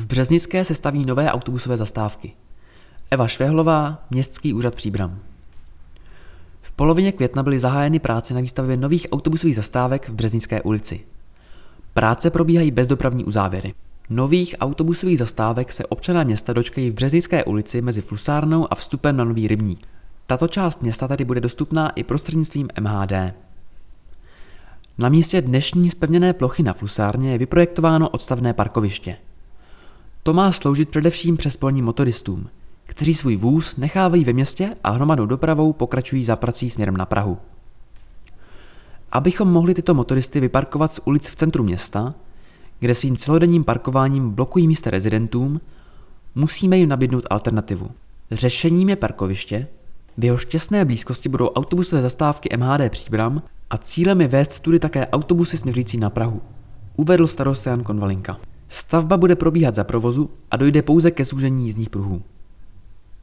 V Březnické se staví nové autobusové zastávky. Eva Švehlová, Městský úřad Příbram. V polovině května byly zahájeny práce na výstavbě nových autobusových zastávek v Březnické ulici. Práce probíhají bez dopravní uzávěry. Nových autobusových zastávek se občané města dočkají v Březnické ulici mezi Flusárnou a vstupem na Nový rybník. Tato část města tady bude dostupná i prostřednictvím MHD. Na místě dnešní spevněné plochy na Flusárně je vyprojektováno odstavné parkoviště. To má sloužit především přespolním motoristům, kteří svůj vůz nechávají ve městě a hromadnou dopravou pokračují za prací směrem na Prahu. Abychom mohli tyto motoristy vyparkovat z ulic v centru města, kde svým celodenním parkováním blokují místa rezidentům, musíme jim nabídnout alternativu. Řešením je parkoviště, v jeho těsné blízkosti budou autobusové zastávky MHD Příbram a cílem je vést tudy také autobusy směřující na Prahu, uvedl starosta Jan Konvalinka. Stavba bude probíhat za provozu a dojde pouze ke zúžení jízdních pruhů.